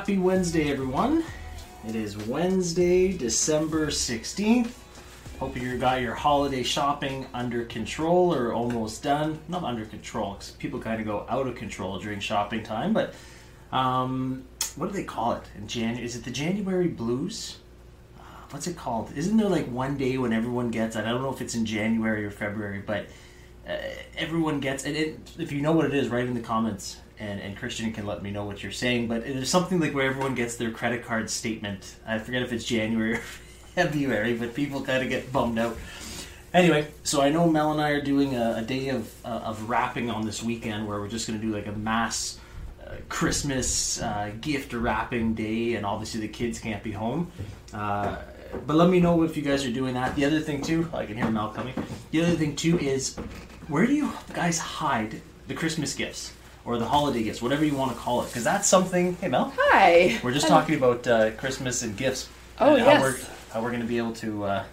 Happy Wednesday, everyone. It is Wednesday, December 16th. Hope you got your holiday shopping under control or almost done. Not under control, because people kind of go out of control during shopping time, but um, what do they call it in January? Is it the January blues? Uh, what's it called? Isn't there like one day when everyone gets, it? I don't know if it's in January or February, but uh, everyone gets, it, if you know what it is, write in the comments and, and Christian can let me know what you're saying. But there's something like where everyone gets their credit card statement. I forget if it's January or February, but people kind of get bummed out. Anyway, so I know Mel and I are doing a, a day of uh, of wrapping on this weekend where we're just going to do like a mass uh, Christmas uh, gift wrapping day, and obviously the kids can't be home. Uh, but let me know if you guys are doing that. The other thing too, I can hear Mel coming. The other thing too is, where do you guys hide the Christmas gifts? Or the holiday gifts, whatever you want to call it, because that's something. Hey, Mel. Hi. We're just talking about uh, Christmas and gifts. Oh and yes. How we're, how we're going to be able to uh,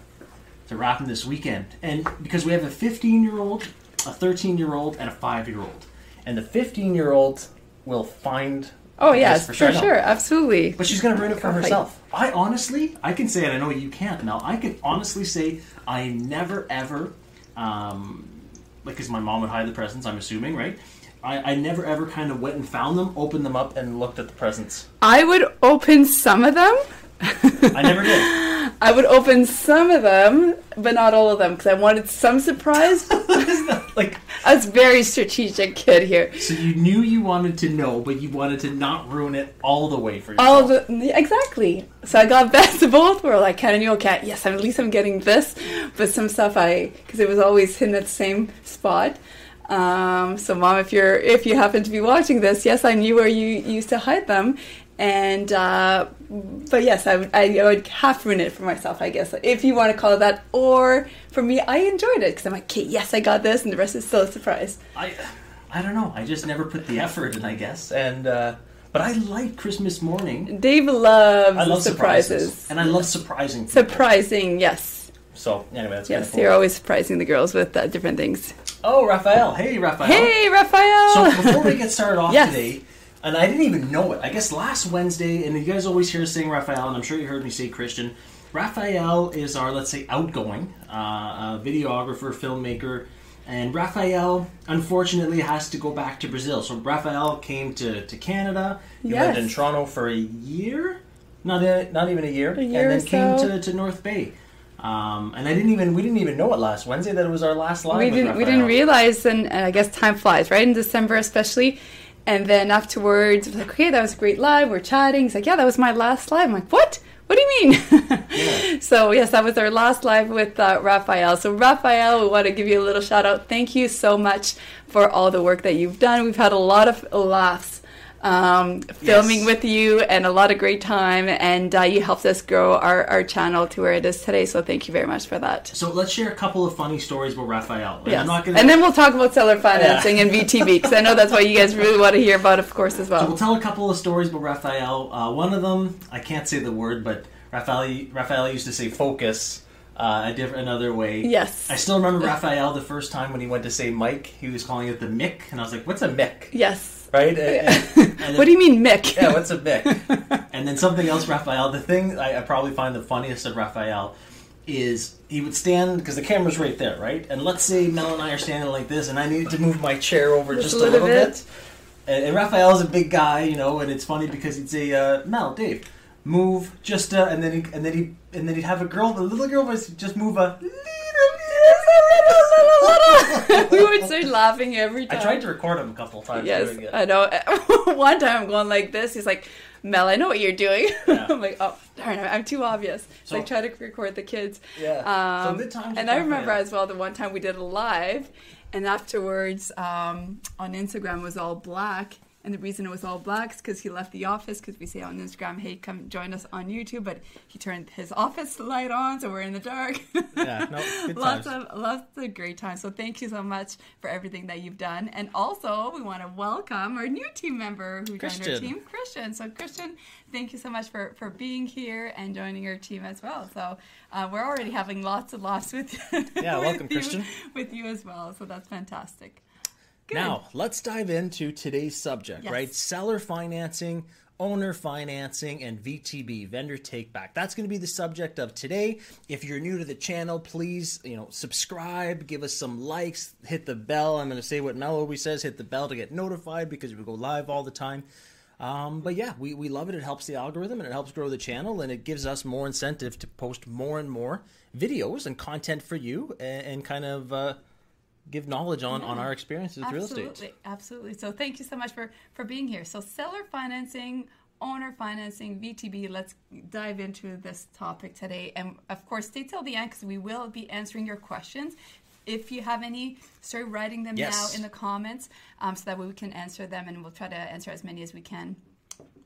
to wrap them this weekend, and because we have a 15 year old, a 13 year old, and a five year old, and the 15 year old will find. Oh yes, for sure, sure, absolutely. But she's going to ruin it for herself. I honestly, I can say, it. I know you can't, Mel. I can honestly say I never ever, um, like, because my mom would hide the presents. I'm assuming, right? I, I never ever kind of went and found them, opened them up, and looked at the presents. I would open some of them. I never did. I would open some of them, but not all of them, because I wanted some surprise. like, I was very strategic kid here. so you knew you wanted to know, but you wanted to not ruin it all the way for yourself. All the exactly. So I got best of both. Where like, can you okay? Yes, I at least I'm getting this, but some stuff I because it was always hidden at the same spot. Um, so mom, if you're if you happen to be watching this, yes, I knew where you used to hide them, and uh, but yes, I would I would half ruin it for myself, I guess, if you want to call it that. Or for me, I enjoyed it because I'm like, okay, yes, I got this, and the rest is still a surprise. I, I don't know. I just never put the effort in, I guess. And uh, but I like Christmas morning. Dave loves I love surprises. surprises. and I love surprising. people. Surprising, yes. So anyway, that's Yes, of you're always surprising the girls with uh, different things. Oh, Raphael. Hey, Raphael. Hey, Raphael! So before we get started off Yes. today, and I didn't even know it. I guess last Wednesday, and you guys always hear us saying Raphael, and I'm sure you heard me say Christian. Raphael is our, let's say, outgoing uh, uh, videographer, filmmaker, and Raphael unfortunately has to go back to Brazil. So Raphael came to, to Canada. He Yes. lived in Toronto for a year, not a, not even a year, A year and then or came so. to, to North Bay. Um, and I didn't even we didn't even know it last Wednesday that it was our last live. we didn't we didn't realize, and, and I guess time flies, right? In December, especially. And then afterwards, it was like, okay, that was a great live. We're chatting. He's like, yeah, that was my last live. I'm like, what? What do you mean? Yeah. So yes, that was our last live with uh, Raphael. So Raphael, we want to give you a little shout out. Thank you so much for all the work that you've done. We've had a lot of laughs um, filming Yes. with you and a lot of great time, and uh, you helped us grow our, our channel to where it is today. So thank you very much for that. So let's share a couple of funny stories about Raphael. And Yes. I'm not gonna, And then we'll talk about seller financing and VTB because I know that's what you guys really want to hear about, of course, as well. so we'll well. tell a couple of stories about Raphael. Uh, one of them, I can't say the word, but Raphael, Raphael used to say focus uh, a different another way. Yes. I still remember Raphael the first time when he went to say Mike, he was calling it the Mick, and I was like, "What's a Mick?" Yes. Right? And- and what do you mean, Mick? yeah, what's a Mick? and then something else, Raphael. The thing I, I probably find the funniest of Raphael is he would stand because the camera's right there, right? And let's say Mel and I are standing like this, and I needed to move my chair over Just just, a a little little bit. bit. And, and Raphael's a big guy, you know, and it's funny because he'd say, uh, "Mel, Dave, move just," uh, and then he, and then he and then he'd have a girl, the little girl was just move a we would start laughing every time. I tried to record him a couple times. Yes. I know. One time I'm going like this. He's like, Mel, I know what you're doing. Yeah. I'm like, oh, darn, I'm too obvious. So, So- I try to record the kids. Yeah. Um, times and I remember as well the one time we did a live, and afterwards um, on Instagram was all black. And the reason it was all black is because he left the office. Because we say on Instagram, "Hey, come join us on YouTube," but he turned his office light on, so we're in the dark. Yeah, no, lots times. of lots of great times. So thank you so much for everything that you've done, and also we want to welcome our new team member who joined our team, Christian. So Christian, thank you so much for for being here and joining our team as well. So uh, we're already having lots of laughs with Yeah, with welcome, you- Christian. with you as well. So that's fantastic. Good. Now, let's dive into today's subject, Yes. right? Seller financing owner financing and VTB, vendor take back. That's going to be the subject of today. If you're new to the channel, please, you know, subscribe, give us some likes, hit the bell. I'm going to say what Mel always says, hit the bell to get notified because we go live all the time. Um, but yeah, we, we love it. It helps the algorithm and it helps grow the channel and it gives us more incentive to post more and more videos and content for you and, and kind of uh, give knowledge on, on our experiences with absolutely, real estate. Absolutely. Absolutely. So thank you so much for, for being here. So seller financing, owner financing, VTB, let's dive into this topic today. And of course, stay till the end because we will be answering your questions. If you have any, start writing them Yes. now in the comments um, so that way we can answer them and we'll try to answer as many as we can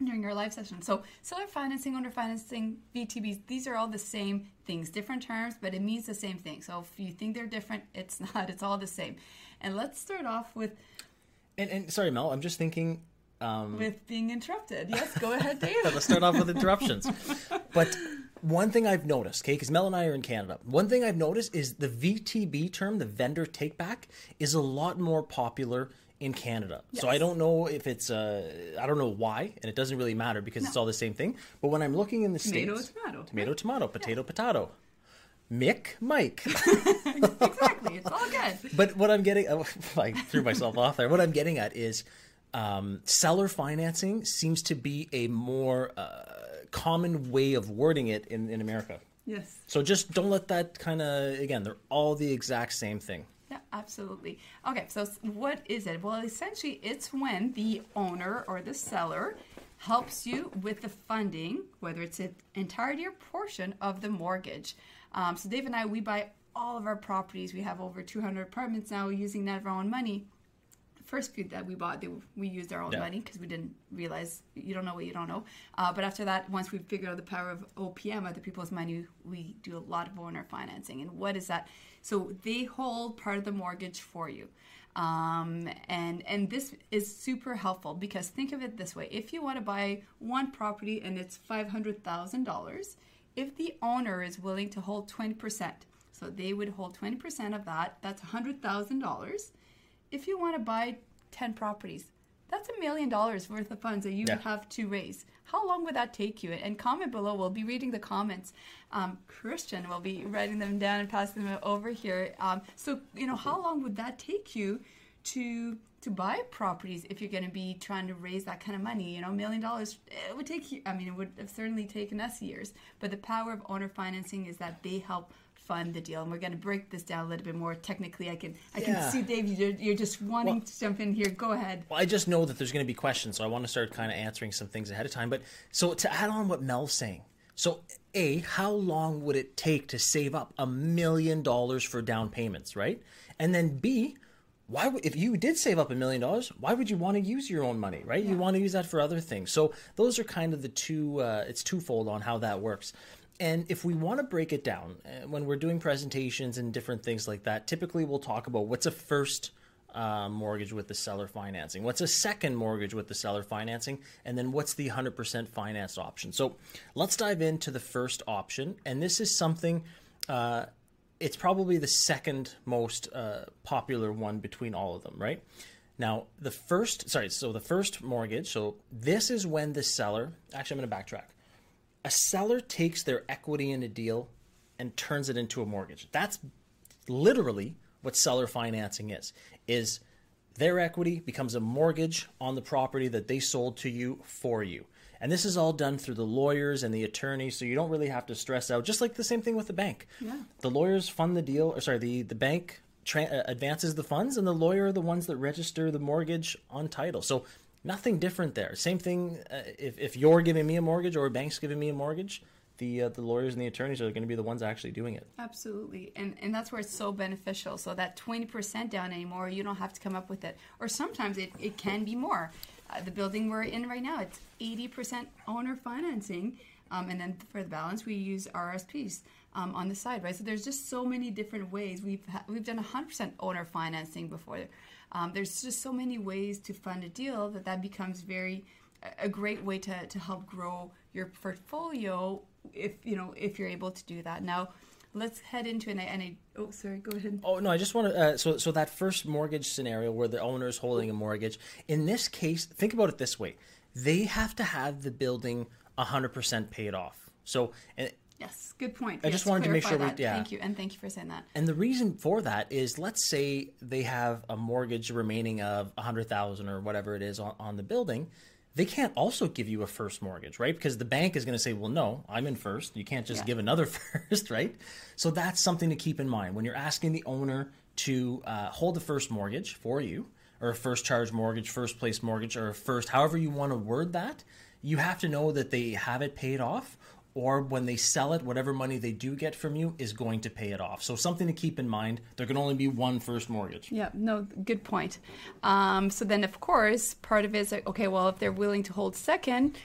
during our live session. So seller financing, owner financing, VTBs, these are all the same things, different terms, but it means the same thing. So if you think they're different, it's not. It's all the same. And let's start off with And, and sorry, Mel, I'm just thinking. Um, with being interrupted. Yes, go ahead, Dave. let's start off with interruptions. But one thing I've noticed, okay, because Mel and I are in Canada, one thing I've noticed is the VTB term, the vendor take back, is a lot more popular in Canada. So I don't know if it's, uh, I don't know why, and it doesn't really matter because it's all the same thing. But when I'm looking in the Tomato, States, tomato. tomato, tomato, potato, potato. Mick, Mike. exactly. It's all good. But what I'm getting, oh, I threw myself off there. What I'm getting at is um, seller financing seems to be a more uh, common way of wording it in, in America. Yes. So just don't let that kind of, again, they're all the exact same thing. Absolutely. Okay, so what is it? Well, essentially, it's when the owner or the seller helps you with the funding, whether it's an entirety or portion of the mortgage. Um, so, Dave and I, we buy all of our properties. We have over 200 apartments now using that of our own money. First few that we bought, they, we used our own Yeah. money because we didn't realize you don't know what you don't know. Uh, but after that, once we figured out the power of OPM, other people's money, we do a lot of owner financing. And what is that? So they hold part of the mortgage for you. Um, and and this is super helpful because think of it this way: if you want to buy one property and it's five hundred thousand dollars, if the owner is willing to hold twenty percent, so they would hold twenty percent of that, that's hundred thousand dollars if you want to buy 10 properties, that's a million dollars worth of funds that you Yeah. have to raise. How long would that take you? And comment below. We'll be reading the comments. Um, Christian will be writing them down and passing them over here. Um, so, you know, how long would that take you to to buy properties if you're going to be trying to raise that kind of money? You know, a million dollars, it would take you, I mean, it would have certainly taken us years. But the power of owner financing is that they help fund the deal. And we're going to break this down a little bit more technically. I can I Yeah. can see Dave, you're, you're just wanting Well- to jump in here. Go ahead. Well, I just know that there's going to be questions, so I want to start kind of answering some things ahead of time. But so to add on what Mel's saying, so A, how long would it take to save up a million dollars for down payments, right? And then B, why would, if you did save up a million dollars, why would you want to use your own money, right? You want to use that for other things. So those are kind of the two, uh, it's twofold on how that works. And if we want to break it down, uh, when we're doing presentations and different things like that, typically we'll talk about what's a first uh, mortgage with the seller financing, what's a second mortgage with the seller financing, and then what's the 100% finance option. So let's dive into the first option. And this is something, uh, it's probably the second most uh, popular one between all of them, right? Now, the first, sorry, so the first mortgage, so this is when the seller, actually, I'm going to backtrack a seller takes their equity in a deal and turns it into a mortgage. That's literally what seller financing is. Is their equity becomes a mortgage on the property that they sold to you for you. And this is all done through the lawyers and the attorneys, so you don't really have to stress out. Just like the same thing with the bank. Yeah. The lawyers fund the deal, or sorry, the, the bank tra- uh, advances the funds, and the lawyer are the ones that register the mortgage on title. So nothing different there. Same thing uh, if, if you're giving me a mortgage or a bank's giving me a mortgage, the, uh, the lawyers and the attorneys are going to be the ones actually doing it. Absolutely. And and that's where it's so beneficial. So that 20% down anymore, you don't have to come up with it. Or sometimes it, it can be more. Uh, the building we're in right now, it's 80% owner financing. Um, and then for the balance, we use RSPs um, on the side, right? So there's just so many different ways. We've ha- we've done 100% owner financing before. Um, there's just so many ways to fund a deal that that becomes very a great way to, to help grow your portfolio if you know if you're able to do that. Now, let's head into and I, and I oh sorry, go ahead. Oh no, I just want to. Uh, so so that first mortgage scenario where the owner is holding a mortgage. In this case, think about it this way: they have to have the building 100% paid off. So, Yes, good point. I Yes, just wanted to make sure we- yeah. Thank you, and thank you for saying that. and the reason for that is let's say they have a mortgage remaining of 100,000 or whatever it is on, on the building. They can't also give you a first mortgage, right? Because the bank is going to say, well, no, I'm in first. You can't just Yeah. give another first, right? So that's something to keep in mind when you're asking the owner to uh, hold the first mortgage for you, or a first charge mortgage, first place mortgage, or a first, however you want to word that. You have to know that they have it paid off, or when they sell it, whatever money they do get from you is going to pay it off. So something to keep in mind. There can only be one first mortgage. Yeah, no, good point. Um, so then, of course, part of it is like, okay, well, if they're willing to hold second,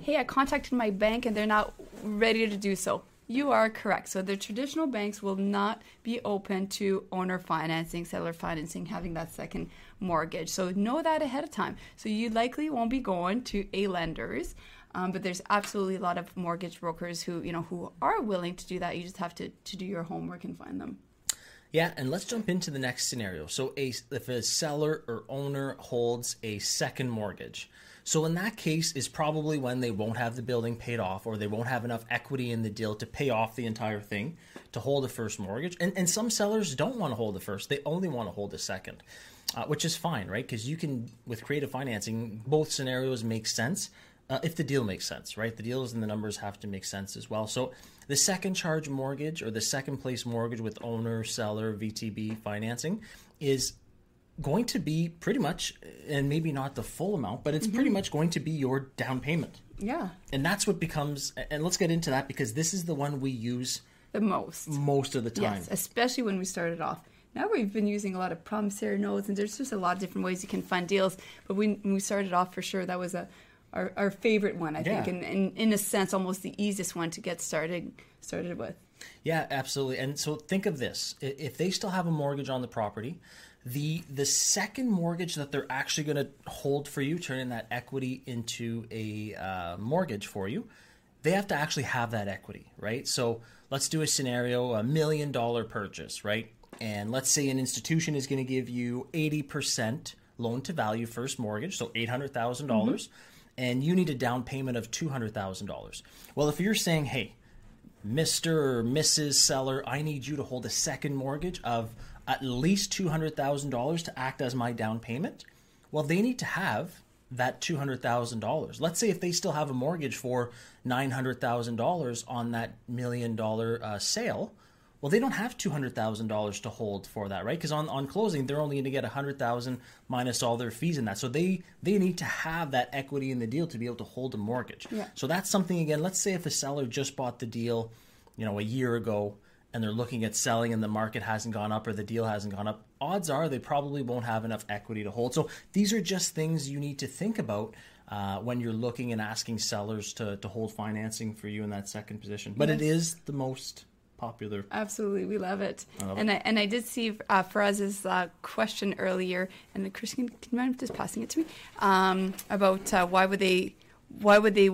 hey, I contacted my bank and they're not ready to do so. You are correct. So the traditional banks will not be open to owner financing, seller financing, having that second mortgage. So know that ahead of time. So you likely won't be going to a lenders. Um, but there's absolutely a lot of mortgage brokers who you know who are willing to do that. You just have to, to do your homework and find them. Yeah, and let's jump into the next scenario. So, a, if a seller or owner holds a second mortgage, so in that case is probably when they won't have the building paid off, or they won't have enough equity in the deal to pay off the entire thing to hold a first mortgage. And and some sellers don't want to hold the first; they only want to hold the second, uh, which is fine, right? Because you can with creative financing, both scenarios make sense. Uh, if the deal makes sense, right? The deals and the numbers have to make sense as well. So the second charge mortgage or the second place mortgage with owner, seller, VTB financing is going to be pretty much, and maybe not the full amount, but it's pretty much going to be your down payment. Yeah, And that's what becomes, and let's get into that because this is the one we use the most. most of the time. Yes, especially when we started off. Now we've been using a lot of promissory notes, and there's just a lot of different ways you can fund deals. But when we started off, for sure, that was a our, our favorite one, I think, and, and in a sense, almost the easiest one to get started started with. Yeah, absolutely. And so think of this: if they still have a mortgage on the property, the the second mortgage that they're actually going to hold for you, turning that equity into a uh, mortgage for you, they have to actually have that equity, right? So let's do a scenario: a million dollar purchase, right? And let's say an institution is going to give you eighty percent loan to value first mortgage, so eight hundred dollars, and you need a down payment of two hundred thousand dollars. Well, if you're saying, hey Mr. or Mrs. Seller, I need you to hold a second mortgage of at least $200,000 to act as my down payment. Well, they need to have that $200,000. Let's say if they still have a mortgage for $900,000 on that million dollar uh, sale, well, they don't have $200,000 to hold for that, right? Because on, on closing, they're only going to get a 100000 minus all their fees in that. So they, they need to have that equity in the deal to be able to hold a mortgage. Yeah. So that's something, again, let's say if a seller just bought the deal, you know, a year ago and they're looking at selling and the market hasn't gone up or the deal hasn't gone up, odds are they probably won't have enough equity to hold. So these are just things you need to think about uh, when you're looking and asking sellers to, to hold financing for you in that second position. But it Yes. is the most popular. Absolutely, we love it. love and I and I did see uh, Faraz's uh, question earlier, and Chris, can, can you mind just passing it to me um, about uh, why would they why would they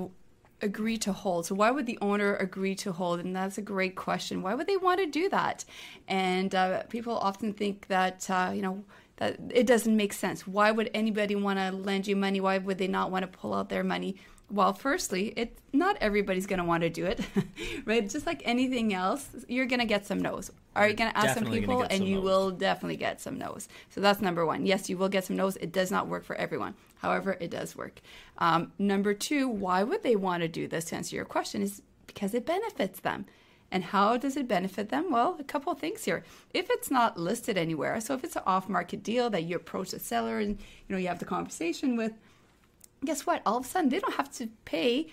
agree to hold? So why would the owner agree to hold? And that's a great question. Why would they want to do that? And uh, people often think that uh, you know that it doesn't make sense. Why would anybody want to lend you money? Why would they not want to pull out their money? Well, firstly, it not everybody's going to want to do it, right? Just like anything else, you're going to get some no's. Are you going to ask some people, and some you no's. will definitely get some no's. So that's number one. Yes, you will get some no's. It does not work for everyone. However, it does work. Um, number two, why would they want to do this? To answer your question, is because it benefits them. And how does it benefit them? Well, a couple of things here. If it's not listed anywhere, so if it's an off-market deal that you approach the seller and you know you have the conversation with, guess what? All of a sudden, they don't have to pay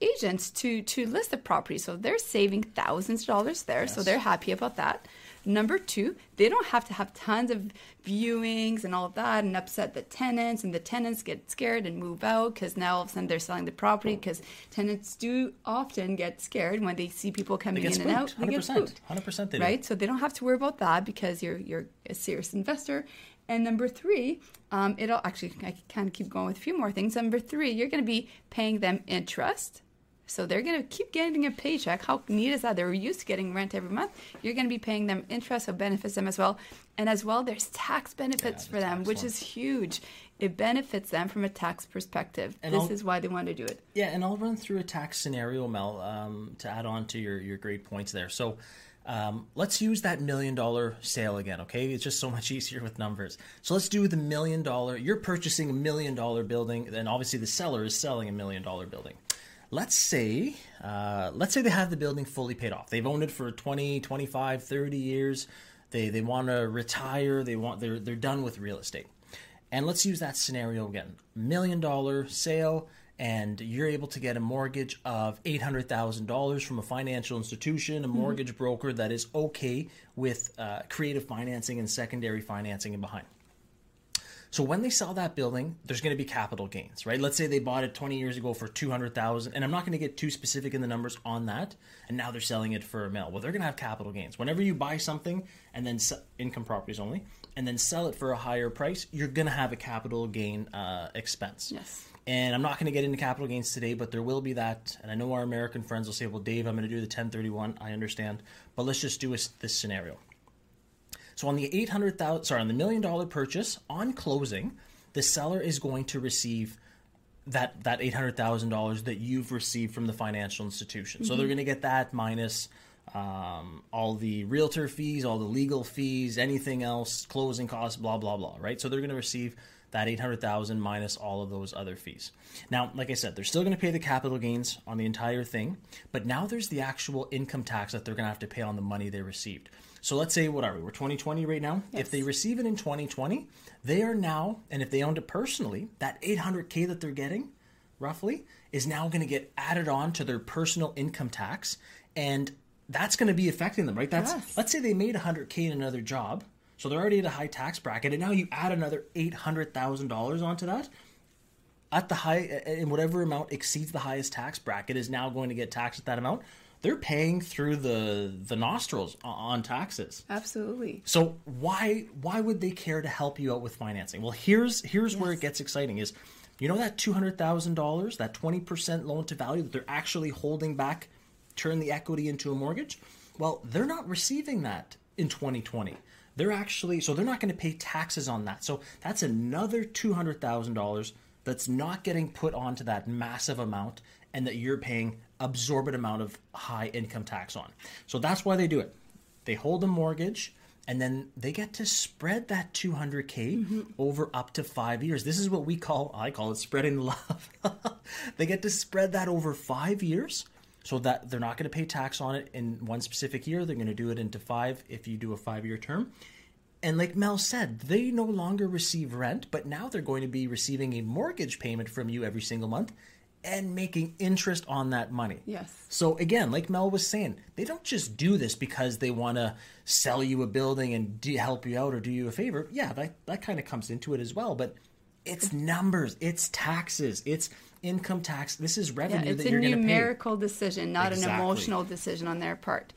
agents to to list the property, so they're saving thousands of dollars there. So they're happy about that. Number two, they don't have to have tons of viewings and all of that and upset the tenants, and the tenants get scared and move out because now all of a sudden they're selling the property because tenants do often get scared when they see people coming in and out. spooked. They get 100%. spooked 100% they do. right? So they don't have to worry about that because you're you're a serious investor. And number three, um, it'll actually I can keep going with a few more things. Number three, you're going to be paying them interest. So they're going to keep getting a paycheck. How neat is that? They're used to getting rent every month. You're going to be paying them interest, so benefits them as well. And as well, there's tax benefits Yeah, for the them, which one. is huge. It benefits them from a tax perspective. And this I'll- is why they want to do it. Yeah, and I'll run through a tax scenario, Mel, um, to add on to your, your great points there. So um, let's use that million dollar sale again, okay? It's just so much easier with numbers. So let's do the million dollar. You're purchasing a million dollar building, and obviously the seller is selling a million dollar building. Let's say, uh, let's say they have the building fully paid off. They've owned it for 20, 25, 30 years. They, they want to retire. They want they're they're done with real estate. And let's use that scenario again. Million dollar sale, and you're able to get a mortgage of $800,000 from a financial institution, a mortgage broker that is okay with uh, creative financing and secondary financing and behind. So when they sell that building, there's going to be capital gains, right? Let's say they bought it 20 years ago for 200,000, and I'm not going to get too specific in the numbers on that, and now they're selling it for a mil. Well, they're going to have capital gains. Whenever you buy something and then se- income properties only, and then sell it for a higher price, you're going to have a capital gain uh, expense. Yes. And I'm not going to get into capital gains today, but there will be that. And I know our American friends will say, "Well, Dave, I'm going to do the 1031." I understand, but let's just do a, this scenario. So on the eight hundred thousand, sorry, on the million dollar purchase, on closing, the seller is going to receive that that eight hundred thousand dollars that you've received from the financial institution. So they're going to get that minus um, all the realtor fees, all the legal fees, anything else, closing costs, blah blah blah. Right. So they're going to receive that eight hundred thousand minus all of those other fees. Now, like I said, they're still going to pay the capital gains on the entire thing, but now there's the actual income tax that they're going to have to pay on the money they received. So let's say what are we? We're 2020 right now. Yes. If they receive it in 2020, they are now, and if they owned it personally, that 800k that they're getting, roughly, is now going to get added on to their personal income tax, and that's going to be affecting them, right? That's Yes. let's say they made 100k in another job, so they're already at a high tax bracket, and now you add another $800,000 onto that. At the high, in whatever amount exceeds the highest tax bracket, is now going to get taxed at that amount. They're paying through the the nostrils on taxes. Absolutely. So why why would they care to help you out with financing? Well, here's here's where it gets exciting is you know that two hundred thousand dollars, that twenty percent loan to value that they're actually holding back, turn the equity into a mortgage. Well, they're not receiving that in 2020. They're actually so they're not going to pay taxes on that. So that's another two hundred thousand dollars that's not getting put onto that massive amount and that you're paying absorbent amount of high income tax on. So that's why they do it. They hold a mortgage and then they get to spread that 200k mm-hmm. over up to 5 years. This is what we call I call it spreading love. they get to spread that over 5 years so that they're not going to pay tax on it in one specific year. They're going to do it into 5 if you do a 5-year term. And like Mel said, they no longer receive rent, but now they're going to be receiving a mortgage payment from you every single month and making interest on that money. Yes. So again, like Mel was saying, they don't just do this because they want to sell you a building and do, help you out or do you a favor. Yeah, that that kind of comes into it as well, but it's numbers, it's taxes, it's income tax. This is Yeah, revenue it's that a you're going to pay. numerical decision, not an emotional decision on their part.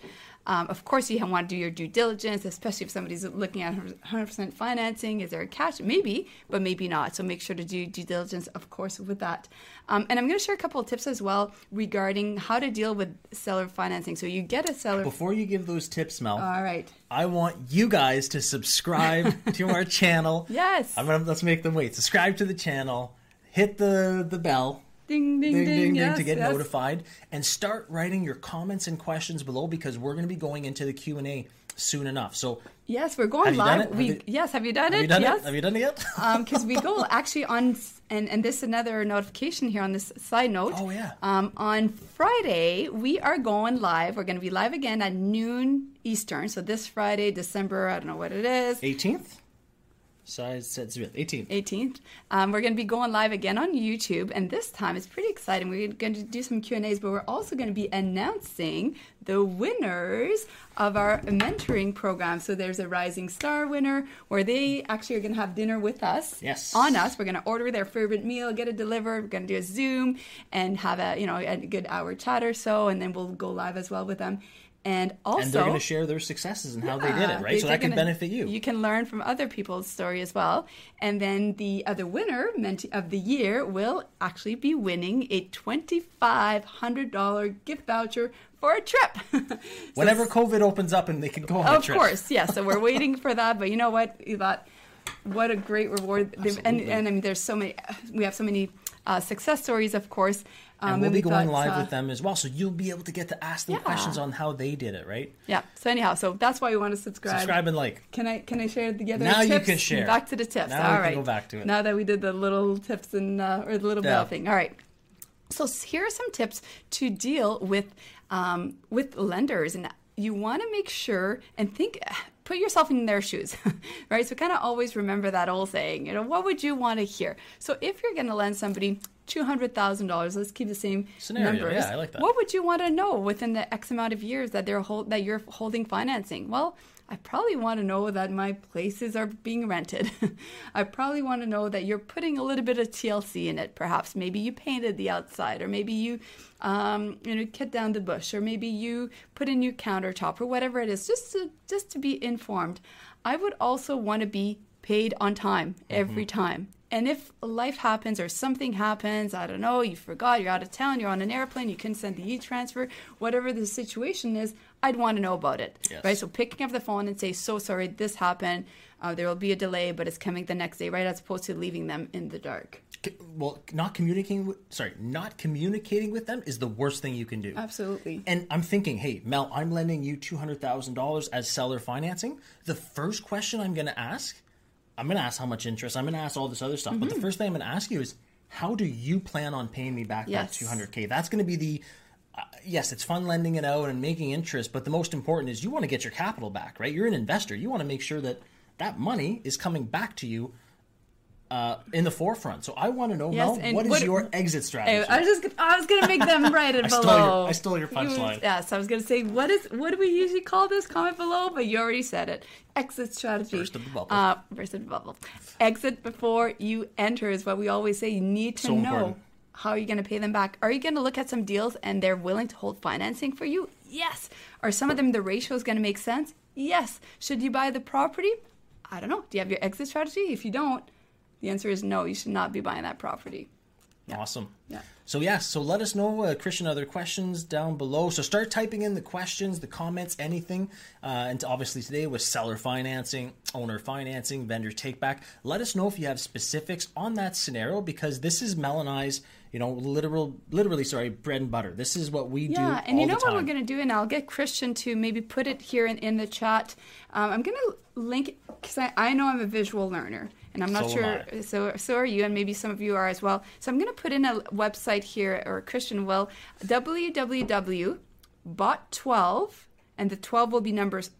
Um, of course, you want to do your due diligence, especially if somebody's looking at 100% financing. Is there a catch? Maybe, but maybe not. So make sure to do due diligence, of course, with that. Um, and I'm going to share a couple of tips as well regarding how to deal with seller financing. So you get a seller. Before you give those tips, Mel, All right. I want you guys to subscribe to our channel. Yes. I'm gonna let's make them wait. Subscribe to the channel, hit the the bell, Ding, ding, ding, ding, ding, ding yes, to get yes. notified, and start writing your comments and questions below because we're going to be going into the Q and A soon enough. So Yes, we're going Have you done live. We you- yes, have you done have it? you done yes. it? Have you done it yet? because we go actually on and and this is another notification here on this side note. Oh, yeah. Um, on Friday we are going live. We're going to be live again at noon Eastern. So this Friday, December, I don't know what it is. 18th. Size said 18th. 18th. Um, we're going to be going live again on YouTube, and this time it's pretty exciting. We're going to do some Q and A's, but we're also going to be announcing the winners of our mentoring program. So there's a Rising Star winner where they actually are going to have dinner with us. Yes. On us, we're going to order their favorite meal, get it delivered. We're going to do a Zoom and have a you know a good hour chat or so, and then we'll go live as well with them. And also, and they're going to share their successes and how they did it, right? So that can gonna- benefit you. You can learn from other people's story as well. And then the other winner mentee of the year will actually be winning a $2,500 gift voucher for a trip. So Whenever COVID opens up and they can go on a trip. of course, yeah. So we're waiting for that. But you know what? That what a great reward. They've- And, Absolutely. and I mean, there's so many. We have so many uh, success stories, of course. Um, And we'll be we going live uh, with them as well. So you'll be able to get to ask them Yeah. questions on how they did it, right? Yeah. So anyhow, so that's why you want to subscribe. Subscribe and like. Can I can I share the other Now you tips? can share. Back to the tips. Now we All can go back to it. Now that we did the little tips and uh, or the little Yeah. bell thing. All right. So here are some tips to deal with um, with lenders, and you want to make sure and think. Put yourself in their shoes, right? So kind of always remember that old saying. You know, what would you want to hear? So if you're going to lend somebody two hundred thousand dollars, let's keep the same Scenario, numbers. yeah, I like that. What would you want to know within the X amount of years that they're hold, that you're holding financing? Well, I probably want to know that my places are being rented. I probably want to know that you're putting a little bit of TLC in it. Perhaps maybe you painted the outside, or maybe you, um, you know, cut down the bush, or maybe you put a new countertop, or whatever it is. Just to just to be informed. I would also want to be paid on time every time. And if life happens or something happens, I don't know, you forgot, you're out of town, you're on an airplane, you couldn't send the e transfer, whatever the situation is, I'd want to know about it. Yes. Right? So picking up the phone and say, so sorry, this happened. Uh, there will be a delay, but it's coming the next day, right? As opposed to leaving them in the dark. Well, not communicating with, sorry, not communicating with them is the worst thing you can do. Absolutely. And I'm thinking, hey, Mel, I'm lending you $200,000 as seller financing. The first question I'm going to ask, I'm going to ask how much interest, I'm going to ask all this other stuff. Mm-hmm. But the first thing I'm going to ask you is, how do you plan on paying me back Yes. that 200K? That's going to be the, uh, yes, it's fun lending it out and making interest, but the most important is you want to get your capital back, right? You're an investor. You want to make sure that that money is coming back to you uh, in the forefront. So I want to know, Yes, Mel, what is what- your exit strategy? I was just I was gonna make them right and I stole below. your- I stole your punchline. Yes, I was gonna say what is what do we usually call this? Comment below, but you already said it. Exit strategy. Burst of the bubble. Uh, burst of the bubble. Exit before you enter is what we always say. You need to So know important. how are you going to pay them back. Are you going to look at some deals and they're willing to hold financing for you? Yes. Are some of them the ratio is going to make sense? Yes. Should you buy the property? I don't know. Do you have your exit strategy? If you don't, the answer is no. You should not be buying that property. Awesome. Yeah. So yeah, so let us know, uh, Christian, other questions down below. So start typing in the questions, the comments, anything. Uh, and obviously today was seller financing, owner financing, vendor take back. Let us know if you have specifics on that scenario because this is Mel and I's, you know, literal, literally, sorry, bread and butter. This is what we do. Yeah, and you know what we're going to do, and I'll get Christian to maybe put it here in, in the chat. Um, I'm going to link because I, I know I'm a visual learner, and I'm not So sure. So so are you, and maybe some of you are as well. So I'm going to put in a website here, or Christian will www.bot12, and the 12 will be numbers,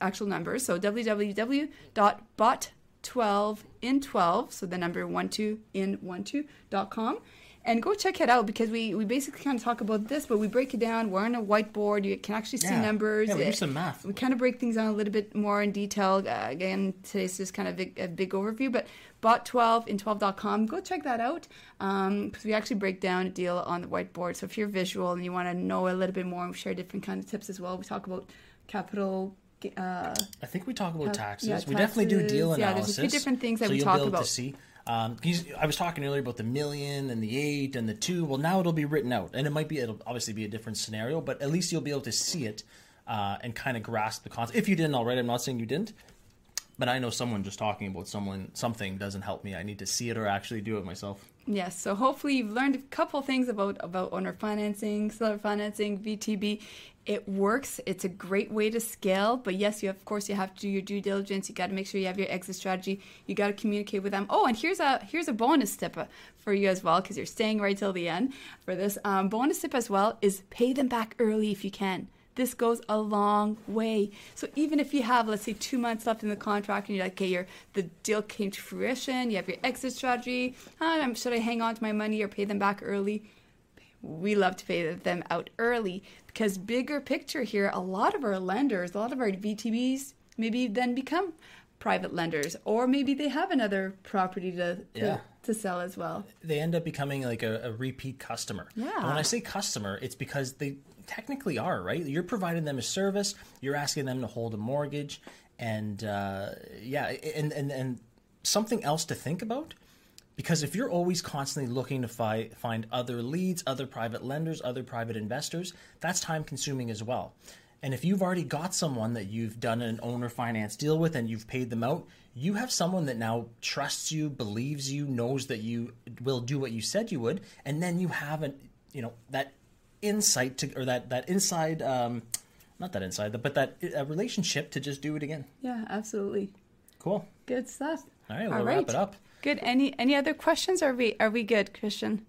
actual numbers. So www.bot12 in 12, so the number 12 in 12.com. And go check it out because we, we basically kind of talk about this, but we break it down. We're on a whiteboard. You can actually see Yeah. numbers. Yeah, we do some math. We kind of break things down a little bit more in detail. Uh, again, today's just kind of big, a big overview, but bot12 in 12.com, go check that out because we actually break down a deal on the whiteboard. So if you're visual and you want to know a little bit more, we share different kind of tips as well. We talk about capital. Uh, I think we talk about Yeah, taxes. yeah, we definitely do deal taxes. Yeah, there's a few different things that so we talk be able about. Um, I was talking earlier about the million and the eight and the two. Well, now it'll be written out, and it might be it'll obviously be a different scenario, but at least you'll be able to see it uh, and kind of grasp the concept. If you didn't already, I'm not saying you didn't, but I know someone just talking about someone something doesn't help me. I need to see it or actually do it myself. Yes, so hopefully you've learned a couple things about about owner financing, seller financing, VTB. It works. It's a great way to scale, but yes, you of course you have to do your due diligence. You got to make sure you have your exit strategy. You got to communicate with them. Oh, and here's a here's a bonus tip uh, for you as well because you're staying right till the end for this. Um, bonus tip as well is pay them back early if you can. This goes a long way. So even if you have, let's say, two months left in the contract, and you're like, okay, the deal came to fruition, you have your exit strategy. Um, should I hang on to my money or pay them back early? We love to pay them out early because bigger picture here, a lot of our lenders, a lot of our VTBs, maybe then become private lenders, or maybe they have another property to to, Yeah. to sell as well. they end up becoming like a, a repeat customer. Yeah. And when I say customer, it's because they technically are, right? You're providing them a service. You're asking them to hold a mortgage, and uh, yeah, and and and something else to think about. Because if you're always constantly looking to fi- find other leads, other private lenders, other private investors, that's time consuming as well. And if you've already got someone that you've done an owner finance deal with and you've paid them out, you have someone that now trusts you, believes you, knows that you will do what you said you would, and then you have an you know that insight to or that that inside um, not that inside but that uh, relationship to just do it again. Yeah, absolutely. Cool. Good stuff. All right, we'll All right. wrap it up. Good. Any any other questions? Are we are we good, Christian?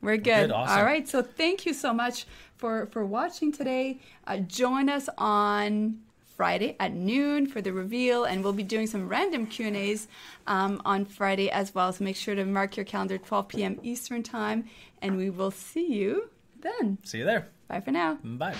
We're good. good awesome. All right. So thank you so much for for watching today. Uh, join us on Friday at noon for the reveal, and we'll be doing some random Q and A's um, on Friday as well. So make sure to mark your calendar 12 p.m. Eastern time, and we will see you then. See you there. Bye for now. Bye.